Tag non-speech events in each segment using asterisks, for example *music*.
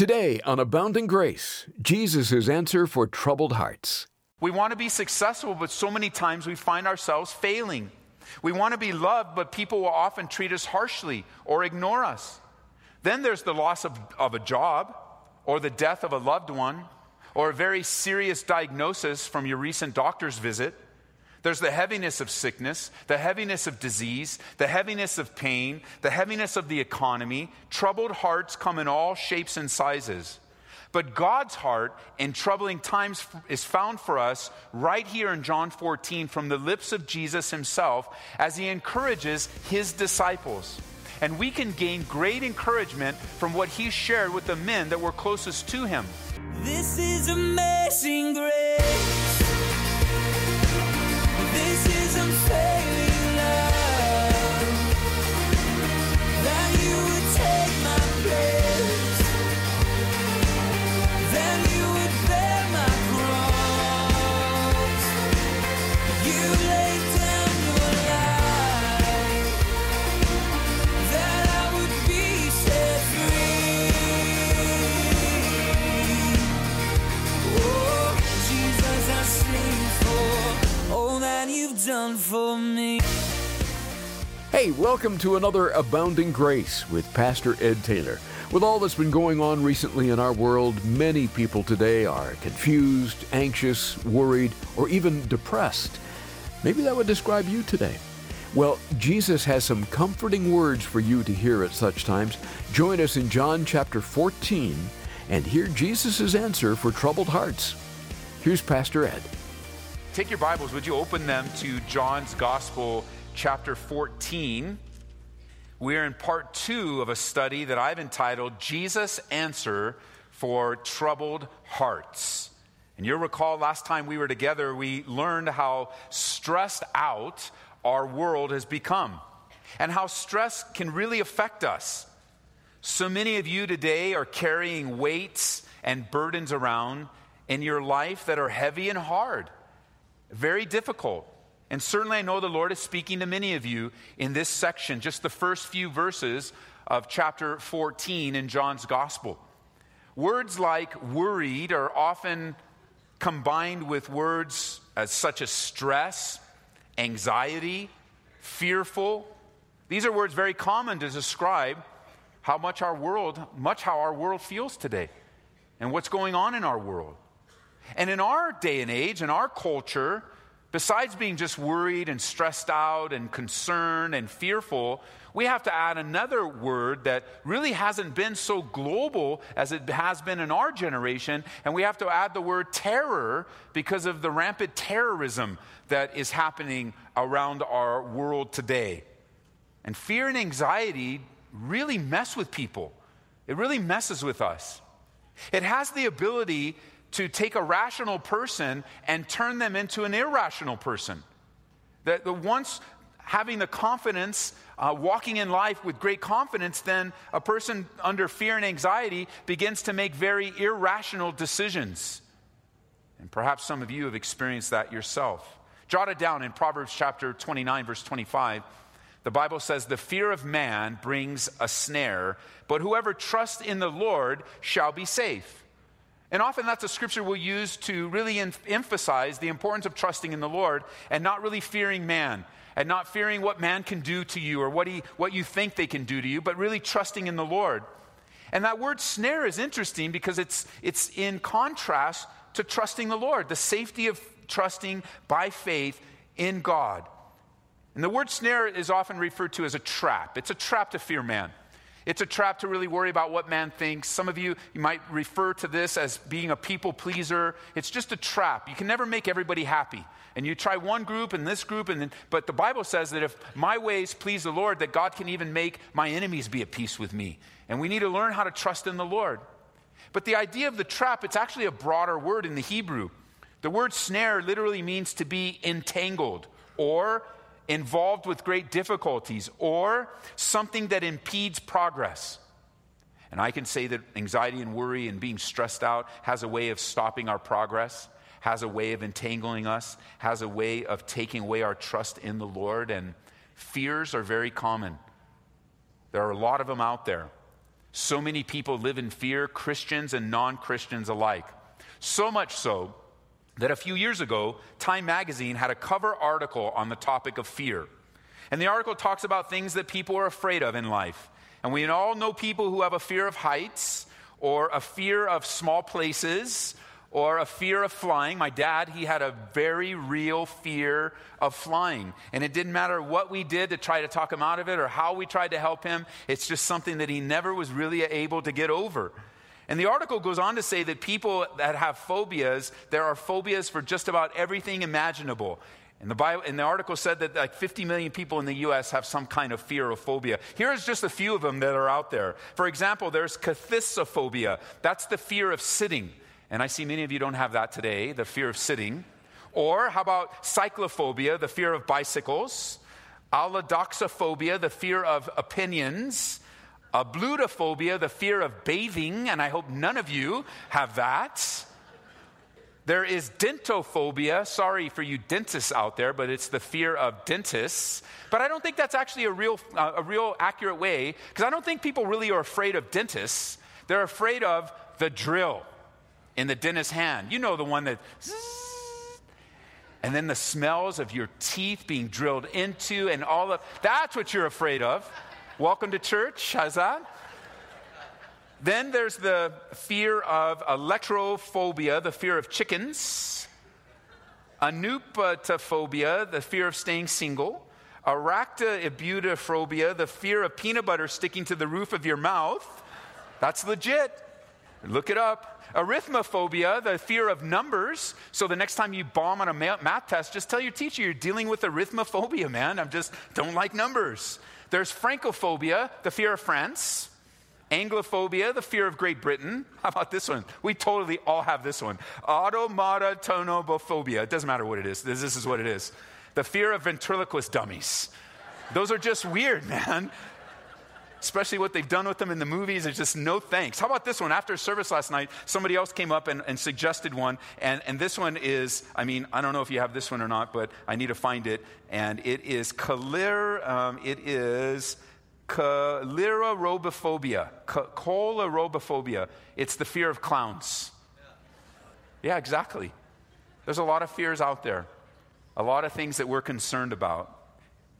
Today on Abounding Grace, Jesus' answer for troubled hearts. We want to be successful, but so many times we find ourselves failing. We want to be loved, but people will often treat us harshly or ignore us. Then there's the loss of, of a job, or the death of a loved one, or a very serious diagnosis from your recent doctor's visit. There's the heaviness of sickness, the heaviness of disease, the heaviness of pain, the heaviness of the economy. Troubled hearts come in all shapes and sizes. But God's heart in troubling times is found for us right here in John 14 from the lips of Jesus himself as he encourages his disciples. And we can gain great encouragement from what he shared with the men that were closest to him. This is amazing grace. Welcome to another Abounding Grace with Pastor Ed Taylor. With all that's been going on recently in our world, many people today are confused, anxious, worried, or even depressed. Maybe that would describe you today. Well, Jesus has some comforting words for you to hear at such times. Join us in John chapter 14 and hear Jesus' answer for troubled hearts. Here's Pastor Ed. Take your Bibles, would you open them to John's Gospel, chapter 14? We're in part two of a study that I've entitled Jesus' Answer for Troubled Hearts. And you'll recall last time we were together, we learned how stressed out our world has become and how stress can really affect us. So many of you today are carrying weights and burdens around in your life that are heavy and hard, very difficult. And certainly, I know the Lord is speaking to many of you in this section, just the first few verses of chapter 14 in John's Gospel. Words like worried are often combined with words as such as stress, anxiety, fearful. These are words very common to describe how much our world, much how our world feels today and what's going on in our world. And in our day and age, in our culture, besides being just worried and stressed out and concerned and fearful, we have to add another word that really hasn't been so global as it has been in our generation. And we have to add the word terror because of the rampant terrorism that is happening around our world today. And fear and anxiety really mess with people, it really messes with us. It has the ability to take a rational person and turn them into an irrational person. That the once having the confidence, uh, walking in life with great confidence, then a person under fear and anxiety begins to make very irrational decisions. And perhaps some of you have experienced that yourself. Jot it down in Proverbs chapter 29, verse 25. The Bible says, The fear of man brings a snare, but whoever trusts in the Lord shall be safe. And often that's a scripture we'll use to really em- emphasize the importance of trusting in the Lord and not really fearing man and not fearing what man can do to you or what, he, what you think they can do to you, but really trusting in the Lord. And that word snare is interesting because it's, it's in contrast to trusting the Lord, the safety of trusting by faith in God. And the word snare is often referred to as a trap. It's a trap to fear man. It's a trap to really worry about what man thinks. Some of you, you might refer to this as being a people pleaser. It's just a trap. You can never make everybody happy. And you try one group and this group, and then, but the Bible says that if my ways please the Lord, that God can even make my enemies be at peace with me. And we need to learn how to trust in the Lord. But the idea of the trap, it's actually a broader word in the Hebrew. The word snare literally means to be entangled or involved with great difficulties or something that impedes progress. And I can say that anxiety and worry and being stressed out has a way of stopping our progress, has a way of entangling us, has a way of taking away our trust in the Lord. And fears are very common. There are a lot of them out there. So many people live in fear, Christians and non Christians alike. So much so that a few years ago, Time magazine had a cover article on the topic of fear. And the article talks about things that people are afraid of in life. And we all know people who have a fear of heights, or a fear of small places, or a fear of flying. My dad, he had a very real fear of flying. And it didn't matter what we did to try to talk him out of it or how we tried to help him, it's just something that he never was really able to get over. And the article goes on to say that people that have phobias, there are phobias for just about everything imaginable. And the, Bible, and the article said that like 50 million people in the U.S. have some kind of fear or phobia. Here's just a few of them that are out there. For example, there's kathisophobia. That's the fear of sitting. And I see many of you don't have that today, the fear of sitting. Or how about cyclophobia, the fear of bicycles? Allodoxophobia, the fear of opinions ablutophobia, the fear of bathing, and I hope none of you have that. There is dentophobia. Sorry for you dentists out there, but it's the fear of dentists. But I don't think that's actually a real, uh, a real accurate way, because I don't think people really are afraid of dentists. They're afraid of the drill in the dentist's hand. You know, the one that. And then the smells of your teeth being drilled into, and all of that's what you're afraid of. Welcome to church. How's that? Then there's the fear of alektorophobia, the fear of chickens. Anuptophobia, the fear of staying single. Arachibutyrophobia, the fear of peanut butter sticking to the roof of your mouth. That's legit. Look it up. Arithmophobia, the fear of numbers. So the next time you bomb on a math test, just tell your teacher you're dealing with arithmophobia, man. I am just don't like numbers. There's Francophobia, the fear of France. Anglophobia, the fear of Great Britain. How about this one? We totally all have this one. Automatonobophobia. It doesn't matter what it is. This, this is what it is. The fear of ventriloquist dummies. Those are just weird, *laughs* man especially what they've done with them in the movies. It's just no thanks. How about this one? After service last night, somebody else came up and, and suggested one. And, and this one is, I mean, I don't know if you have this one or not, but I need to find it. And it is Kalir, um, it is Calirarobophobia. Calirarobophobia. It's the fear of clowns. Yeah, exactly. There's a lot of fears out there, a lot of things that we're concerned about.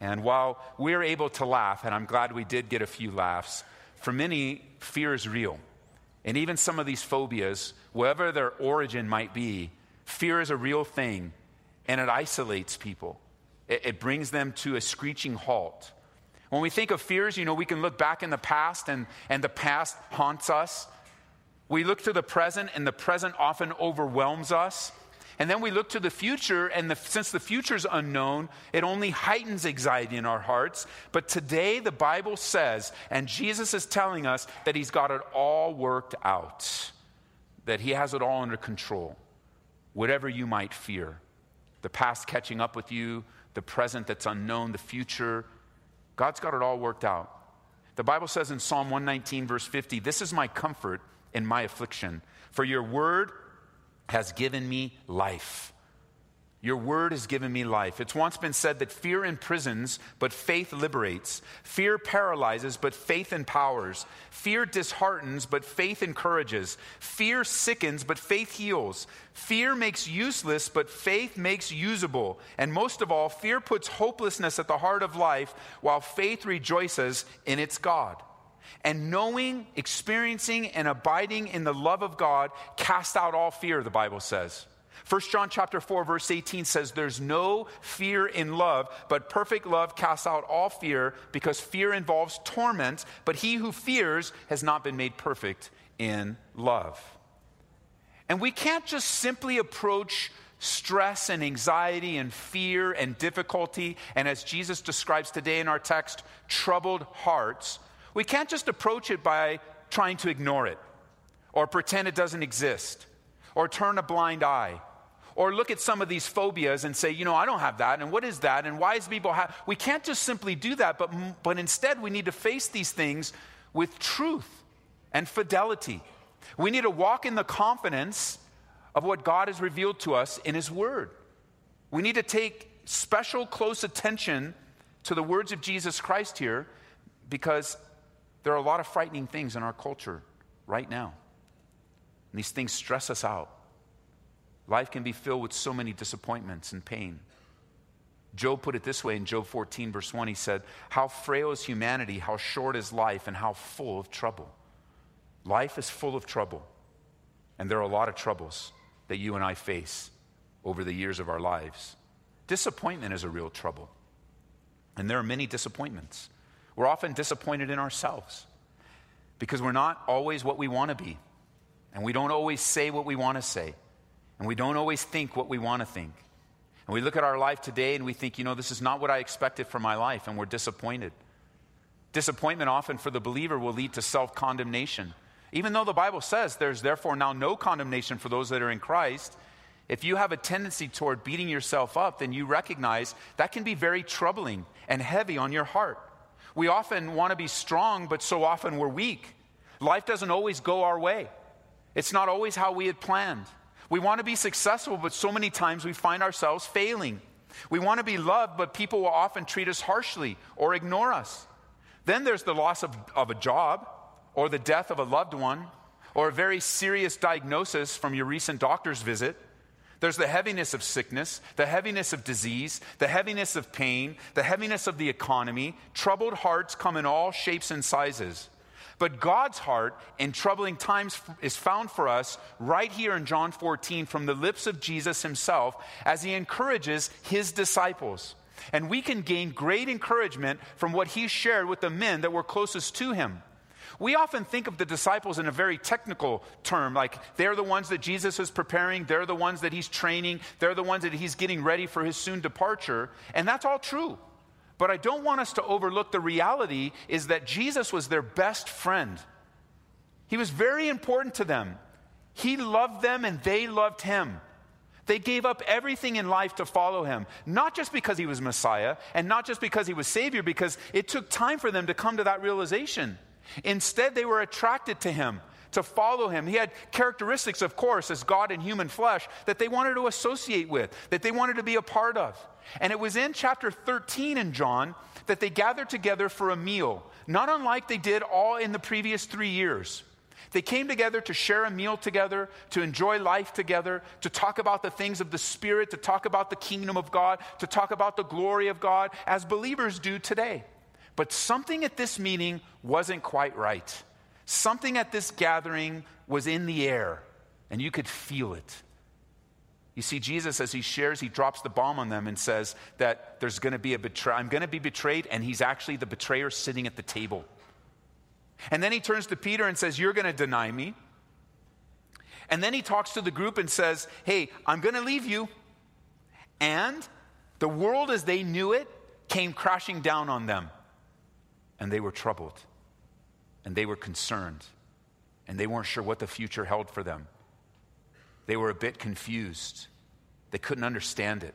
And while we're able to laugh, and I'm glad we did get a few laughs, for many, fear is real. And even some of these phobias, whatever their origin might be, fear is a real thing and it isolates people. It, it, brings them to a screeching halt. When we think of fears, you know, we can look back in the past and, and the past haunts us. We look to the present and the present often overwhelms us. And then we look to the future, and the, since the future is unknown, it only heightens anxiety in our hearts. But today, the Bible says, and Jesus is telling us that He's got it all worked out, that He has it all under control. Whatever you might fear, the past catching up with you, the present that's unknown, the future, God's got it all worked out. The Bible says in Psalm 119, verse 50, This is my comfort in my affliction, for your word has given me life. Your word has given me life. It's once been said that fear imprisons, but faith liberates. Fear paralyzes, but faith empowers. Fear disheartens, but faith encourages. Fear sickens, but faith heals. Fear makes useless, but faith makes usable. And most of all, fear puts hopelessness at the heart of life, while faith rejoices in its God. And knowing, experiencing, and abiding in the love of God cast out all fear, the Bible says. 1 John chapter 4 verse 18 says there's no fear in love, but perfect love casts out all fear because fear involves torment, but he who fears has not been made perfect in love. And we can't just simply approach stress and anxiety and fear and difficulty and as Jesus describes today in our text, troubled hearts we can't just approach it by trying to ignore it or pretend it doesn't exist or turn a blind eye or look at some of these phobias and say, you know, I don't have that, and what is that, and why is people have. We can't just simply do that, but, but instead we need to face these things with truth and fidelity. We need to walk in the confidence of what God has revealed to us in His Word. We need to take special close attention to the words of Jesus Christ here because There are a lot of frightening things in our culture right now. And these things stress us out. Life can be filled with so many disappointments and pain. Job put it this way in Job 14, verse 1. He said, How frail is humanity, how short is life, and how full of trouble. Life is full of trouble. And there are a lot of troubles that you and I face over the years of our lives. Disappointment is a real trouble. And there are many disappointments. We're often disappointed in ourselves because we're not always what we want to be. And we don't always say what we want to say. And we don't always think what we want to think. And we look at our life today and we think, you know, this is not what I expected for my life, and we're disappointed. Disappointment often for the believer will lead to self condemnation. Even though the Bible says there's therefore now no condemnation for those that are in Christ, if you have a tendency toward beating yourself up, then you recognize that can be very troubling and heavy on your heart. We often want to be strong, but so often we're weak. Life doesn't always go our way, it's not always how we had planned. We want to be successful, but so many times we find ourselves failing. We want to be loved, but people will often treat us harshly or ignore us. Then there's the loss of, of a job, or the death of a loved one, or a very serious diagnosis from your recent doctor's visit. There's the heaviness of sickness, the heaviness of disease, the heaviness of pain, the heaviness of the economy. Troubled hearts come in all shapes and sizes. But God's heart in troubling times is found for us right here in John 14 from the lips of Jesus himself as he encourages his disciples. And we can gain great encouragement from what he shared with the men that were closest to him. We often think of the disciples in a very technical term, like they're the ones that Jesus is preparing, they're the ones that he's training, they're the ones that he's getting ready for his soon departure. And that's all true. But I don't want us to overlook the reality is that Jesus was their best friend. He was very important to them. He loved them and they loved him. They gave up everything in life to follow him, not just because he was Messiah and not just because he was Savior, because it took time for them to come to that realization. Instead, they were attracted to him, to follow him. He had characteristics, of course, as God in human flesh, that they wanted to associate with, that they wanted to be a part of. And it was in chapter 13 in John that they gathered together for a meal, not unlike they did all in the previous three years. They came together to share a meal together, to enjoy life together, to talk about the things of the Spirit, to talk about the kingdom of God, to talk about the glory of God, as believers do today. But something at this meeting wasn't quite right. Something at this gathering was in the air, and you could feel it. You see, Jesus, as he shares, he drops the bomb on them and says that there's going to be a betrayal. I'm going to be betrayed, and he's actually the betrayer sitting at the table. And then he turns to Peter and says, You're going to deny me. And then he talks to the group and says, Hey, I'm going to leave you. And the world as they knew it came crashing down on them. And they were troubled. And they were concerned. And they weren't sure what the future held for them. They were a bit confused. They couldn't understand it.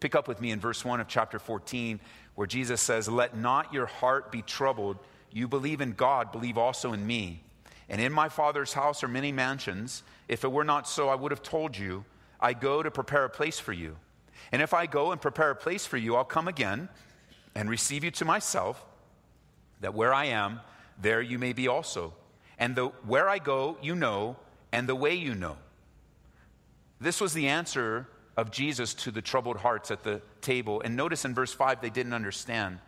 Pick up with me in verse 1 of chapter 14, where Jesus says, Let not your heart be troubled. You believe in God, believe also in me. And in my Father's house are many mansions. If it were not so, I would have told you, I go to prepare a place for you. And if I go and prepare a place for you, I'll come again and receive you to myself, that where I am, there you may be also. And the, where I go, you know, and the way you know. This was the answer of Jesus to the troubled hearts at the table. And notice in verse 5, they didn't understand.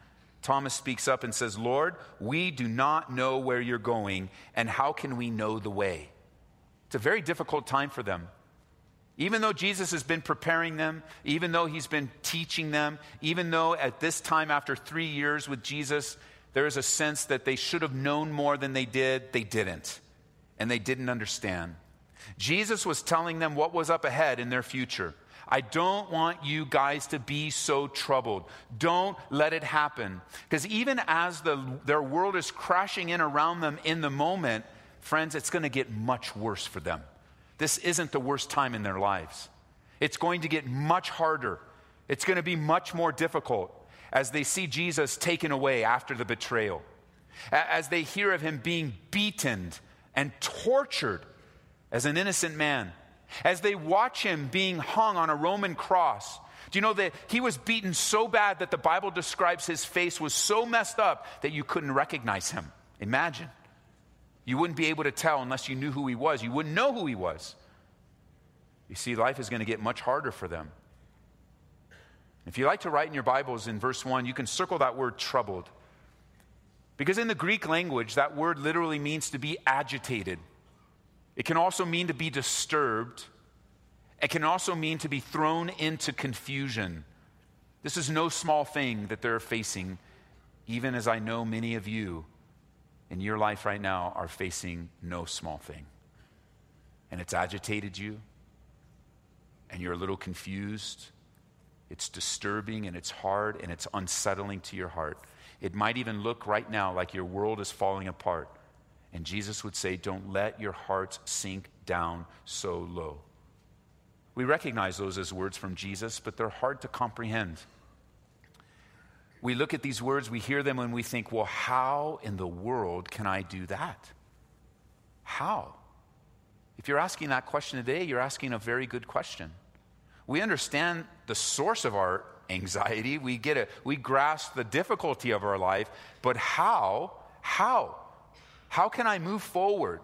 Thomas speaks up and says, Lord, we do not know where you're going, and how can we know the way? It's a very difficult time for them. Even though Jesus has been preparing them, even though he's been teaching them, even though at this time, after three years with Jesus, there is a sense that they should have known more than they did, they didn't. And they didn't understand. Jesus was telling them what was up ahead in their future. I don't want you guys to be so troubled. Don't let it happen. Because even as the, their world is crashing in around them in the moment, friends, it's going to get much worse for them. This isn't the worst time in their lives. It's going to get much harder. It's going to be much more difficult as they see Jesus taken away after the betrayal, as they hear of him being beaten and tortured as an innocent man, as they watch him being hung on a Roman cross. Do you know that he was beaten so bad that the Bible describes his face was so messed up that you couldn't recognize him? Imagine. You wouldn't be able to tell unless you knew who he was. You wouldn't know who he was. You see, life is going to get much harder for them. If you like to write in your Bibles in verse 1, you can circle that word troubled. Because in the Greek language, that word literally means to be agitated. It can also mean to be disturbed. It can also mean to be thrown into confusion. This is no small thing that they're facing, even as I know many of you in your life right now are facing no small thing. And it's agitated you, and you're a little confused. It's disturbing, and it's hard, and it's unsettling to your heart. It might even look right now like your world is falling apart. And Jesus would say, Don't let your hearts sink down so low. We recognize those as words from Jesus, but they're hard to comprehend. We look at these words, we hear them, and we think, well, how in the world can I do that? How? If you're asking that question today, you're asking a very good question. We understand the source of our anxiety, we get it, we grasp the difficulty of our life, but how? How? How can I move forward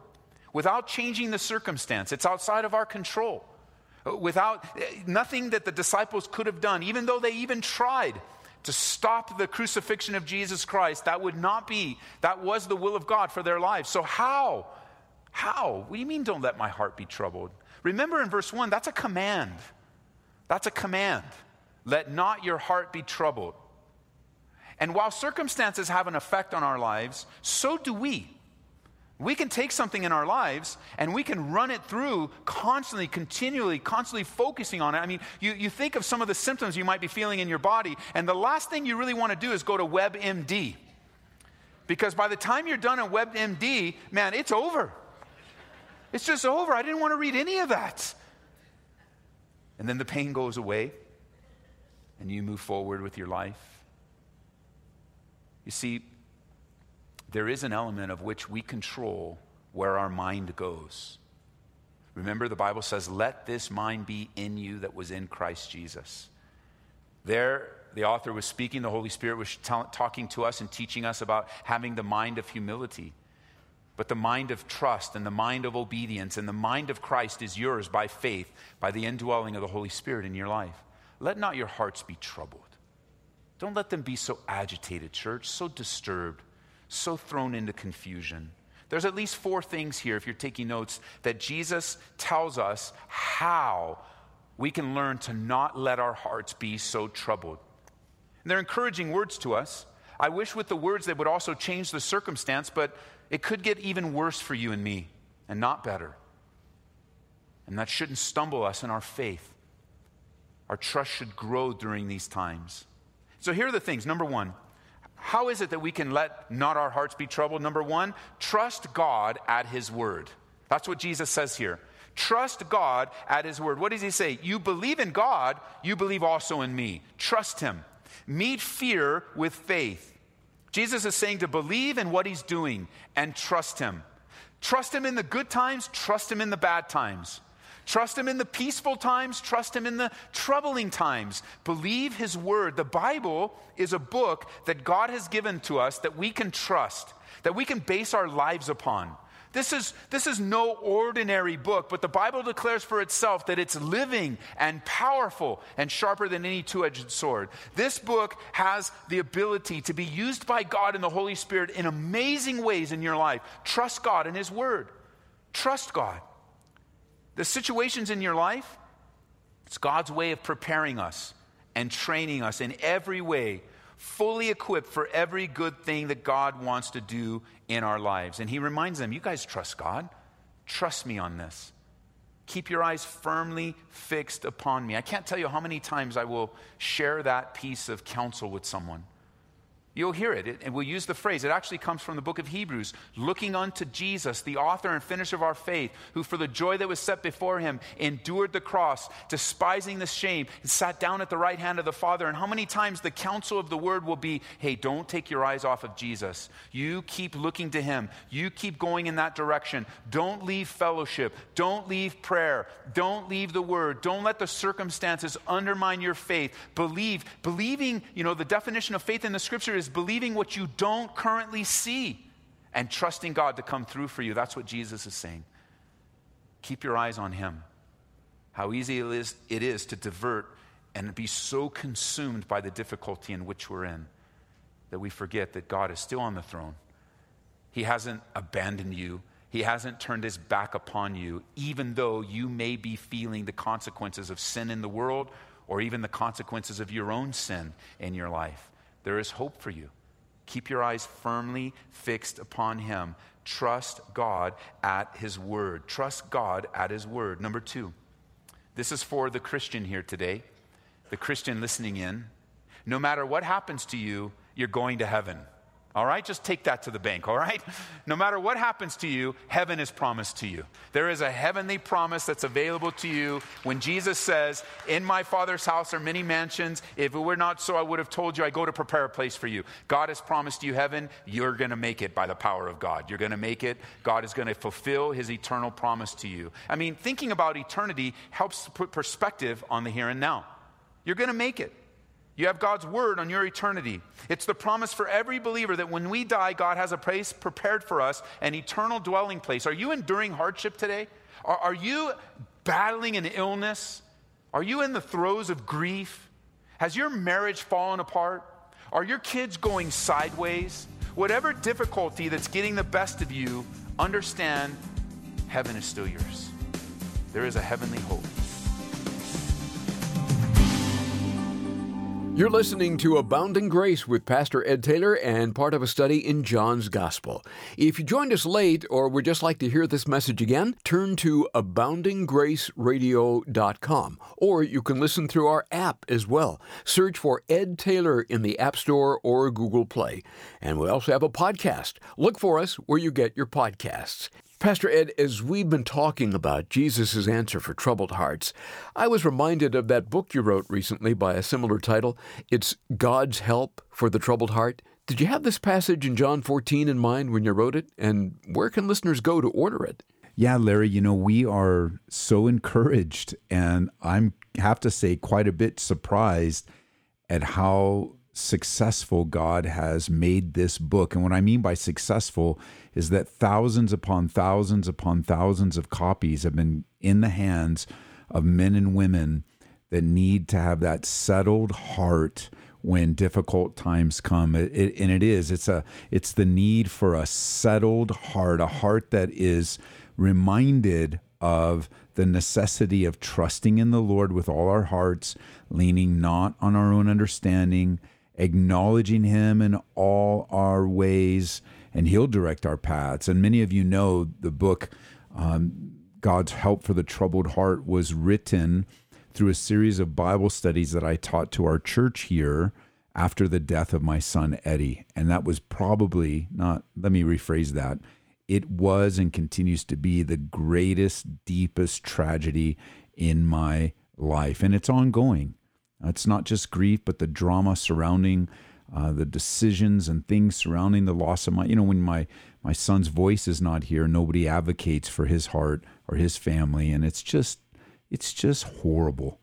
without changing the circumstance? It's outside of our control. Without nothing that the disciples could have done, even though they even tried to stop the crucifixion of Jesus Christ, that would not be, that was the will of God for their lives. So, how? How? What do you mean, don't let my heart be troubled? Remember in verse 1, that's a command. That's a command. Let not your heart be troubled. And while circumstances have an effect on our lives, so do we. We can take something in our lives and we can run it through constantly, continually, constantly focusing on it. I mean, you, you think of some of the symptoms you might be feeling in your body, and the last thing you really want to do is go to WebMD. Because by the time you're done at WebMD, man, it's over. It's just over. I didn't want to read any of that. And then the pain goes away, and you move forward with your life. You see, there is an element of which we control where our mind goes. Remember, the Bible says, Let this mind be in you that was in Christ Jesus. There, the author was speaking, the Holy Spirit was t- talking to us and teaching us about having the mind of humility. But the mind of trust and the mind of obedience and the mind of Christ is yours by faith, by the indwelling of the Holy Spirit in your life. Let not your hearts be troubled. Don't let them be so agitated, church, so disturbed so thrown into confusion. There's at least four things here, if you're taking notes, that Jesus tells us how we can learn to not let our hearts be so troubled. And they're encouraging words to us. I wish with the words they would also change the circumstance, but it could get even worse for you and me and not better. And that shouldn't stumble us in our faith. Our trust should grow during these times. So here are the things. Number one, how is it that we can let not our hearts be troubled? Number one, trust God at His word. That's what Jesus says here. Trust God at His word. What does He say? You believe in God, you believe also in me. Trust Him. Meet fear with faith. Jesus is saying to believe in what He's doing and trust Him. Trust Him in the good times, trust Him in the bad times. Trust Him in the peaceful times, trust Him in the troubling times. Believe His Word. The Bible is a book that God has given to us that we can trust, that we can base our lives upon. This is, this is no ordinary book, but the Bible declares for itself that it's living and powerful and sharper than any two edged sword. This book has the ability to be used by God and the Holy Spirit in amazing ways in your life. Trust God and His Word. Trust God. The situations in your life, it's God's way of preparing us and training us in every way, fully equipped for every good thing that God wants to do in our lives. And He reminds them, You guys trust God. Trust me on this. Keep your eyes firmly fixed upon me. I can't tell you how many times I will share that piece of counsel with someone. You'll hear it, and we'll use the phrase. It actually comes from the book of Hebrews looking unto Jesus, the author and finisher of our faith, who for the joy that was set before him endured the cross, despising the shame, and sat down at the right hand of the Father. And how many times the counsel of the word will be hey, don't take your eyes off of Jesus. You keep looking to him, you keep going in that direction. Don't leave fellowship, don't leave prayer, don't leave the word, don't let the circumstances undermine your faith. Believe. Believing, you know, the definition of faith in the scripture is believing what you don't currently see. and trusting God to come through for you. That's what Jesus is saying. Keep your eyes on Him. How easy it is, it is to divert and be so consumed by the difficulty in which we're in that we forget that God is still on the throne. He hasn't abandoned you. He hasn't turned his back upon you, even though you may be feeling the consequences of sin in the world or even the consequences of your own sin in your life. There is hope for you. Keep your eyes firmly fixed upon him. Trust God at his word. Trust God at his word. Number two, this is for the Christian here today, the Christian listening in. No matter what happens to you, you're going to heaven. All right? Just take that to the bank, all right? No matter what happens to you, heaven is promised to you. There is a heavenly promise that's available to you when Jesus says, In my Father's house are many mansions. If it were not so, I would have told you, I go to prepare a place for you. God has promised you heaven. You're going to make it by the power of God. You're going to make it. God is going to fulfill his eternal promise to you. I mean, thinking about eternity helps to put perspective on the here and now. You're going to make it. You have God's word on your eternity. It's the promise for every believer that when we die, God has a place prepared for us, an eternal dwelling place. Are you enduring hardship today? Are, are you battling an illness? Are you in the throes of grief? Has your marriage fallen apart? Are your kids going sideways? Whatever difficulty that's getting the best of you, understand heaven is still yours. There is a heavenly hope. You're listening to Abounding Grace with Pastor Ed Taylor and part of a study in John's Gospel. If you joined us late or would just like to hear this message again, turn to aboundinggraceradio.com or you can listen through our app as well. Search for Ed Taylor in the App Store or Google Play. And we also have a podcast. Look for us where you get your podcasts. Pastor Ed, as we've been talking about Jesus' answer for troubled hearts, I was reminded of that book you wrote recently by a similar title. It's God's Help for the Troubled Heart. Did you have this passage in John 14 in mind when you wrote it? And where can listeners go to order it? Yeah, Larry, you know, we are so encouraged, and I'm have to say quite a bit surprised at how successful God has made this book. And what I mean by successful is that thousands upon thousands upon thousands of copies have been in the hands of men and women that need to have that settled heart when difficult times come it, it, and it is it's a it's the need for a settled heart a heart that is reminded of the necessity of trusting in the Lord with all our hearts leaning not on our own understanding acknowledging him in all our ways and he'll direct our paths. And many of you know the book, um, God's Help for the Troubled Heart, was written through a series of Bible studies that I taught to our church here after the death of my son Eddie. And that was probably not, let me rephrase that. It was and continues to be the greatest, deepest tragedy in my life. And it's ongoing. It's not just grief, but the drama surrounding uh, the decisions and things surrounding the loss of my, you know, when my my son's voice is not here, nobody advocates for his heart or his family, and it's just it's just horrible.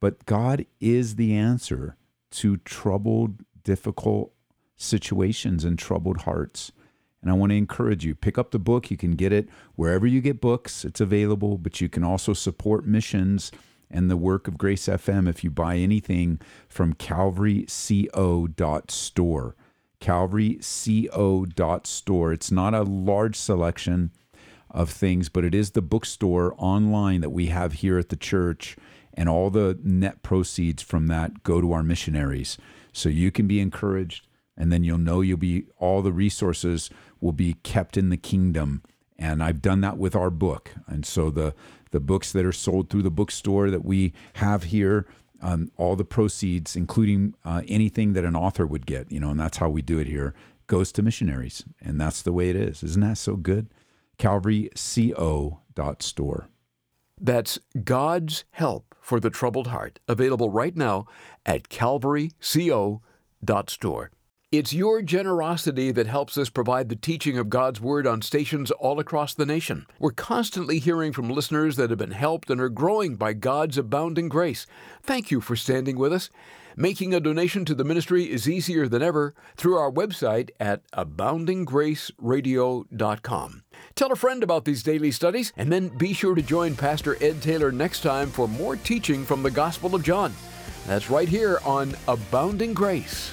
But God is the answer to troubled, difficult situations and troubled hearts. And I want to encourage you pick up the book. You can get it wherever you get books, it's available, but you can also support missions and the work of Grace FM if you buy anything from calvaryco.store. Calvaryco.store. It's not a large selection of things, but it is the bookstore online that we have here at the church, and all the net proceeds from that go to our missionaries. So you can be encouraged, and then you'll know you'll be all the resources will be kept in the kingdom. And I've done that with our book. And so the the books that are sold through the bookstore that we have here, um, all the proceeds, including uh, anything that an author would get, you know, and that's how we do it here, goes to missionaries. And that's the way it is. Isn't that so good? CalvaryCO.store. That's God's Help for the Troubled Heart, available right now at CalvaryCO.store. It's your generosity that helps us provide the teaching of God's Word on stations all across the nation. We're constantly hearing from listeners that have been helped and are growing by God's abounding grace. Thank you for standing with us. Making a donation to the ministry is easier than ever through our website at aboundinggraceradio.com. Tell a friend about these daily studies, and then be sure to join Pastor Ed Taylor next time for more teaching from the Gospel of John. That's right here on Abounding Grace.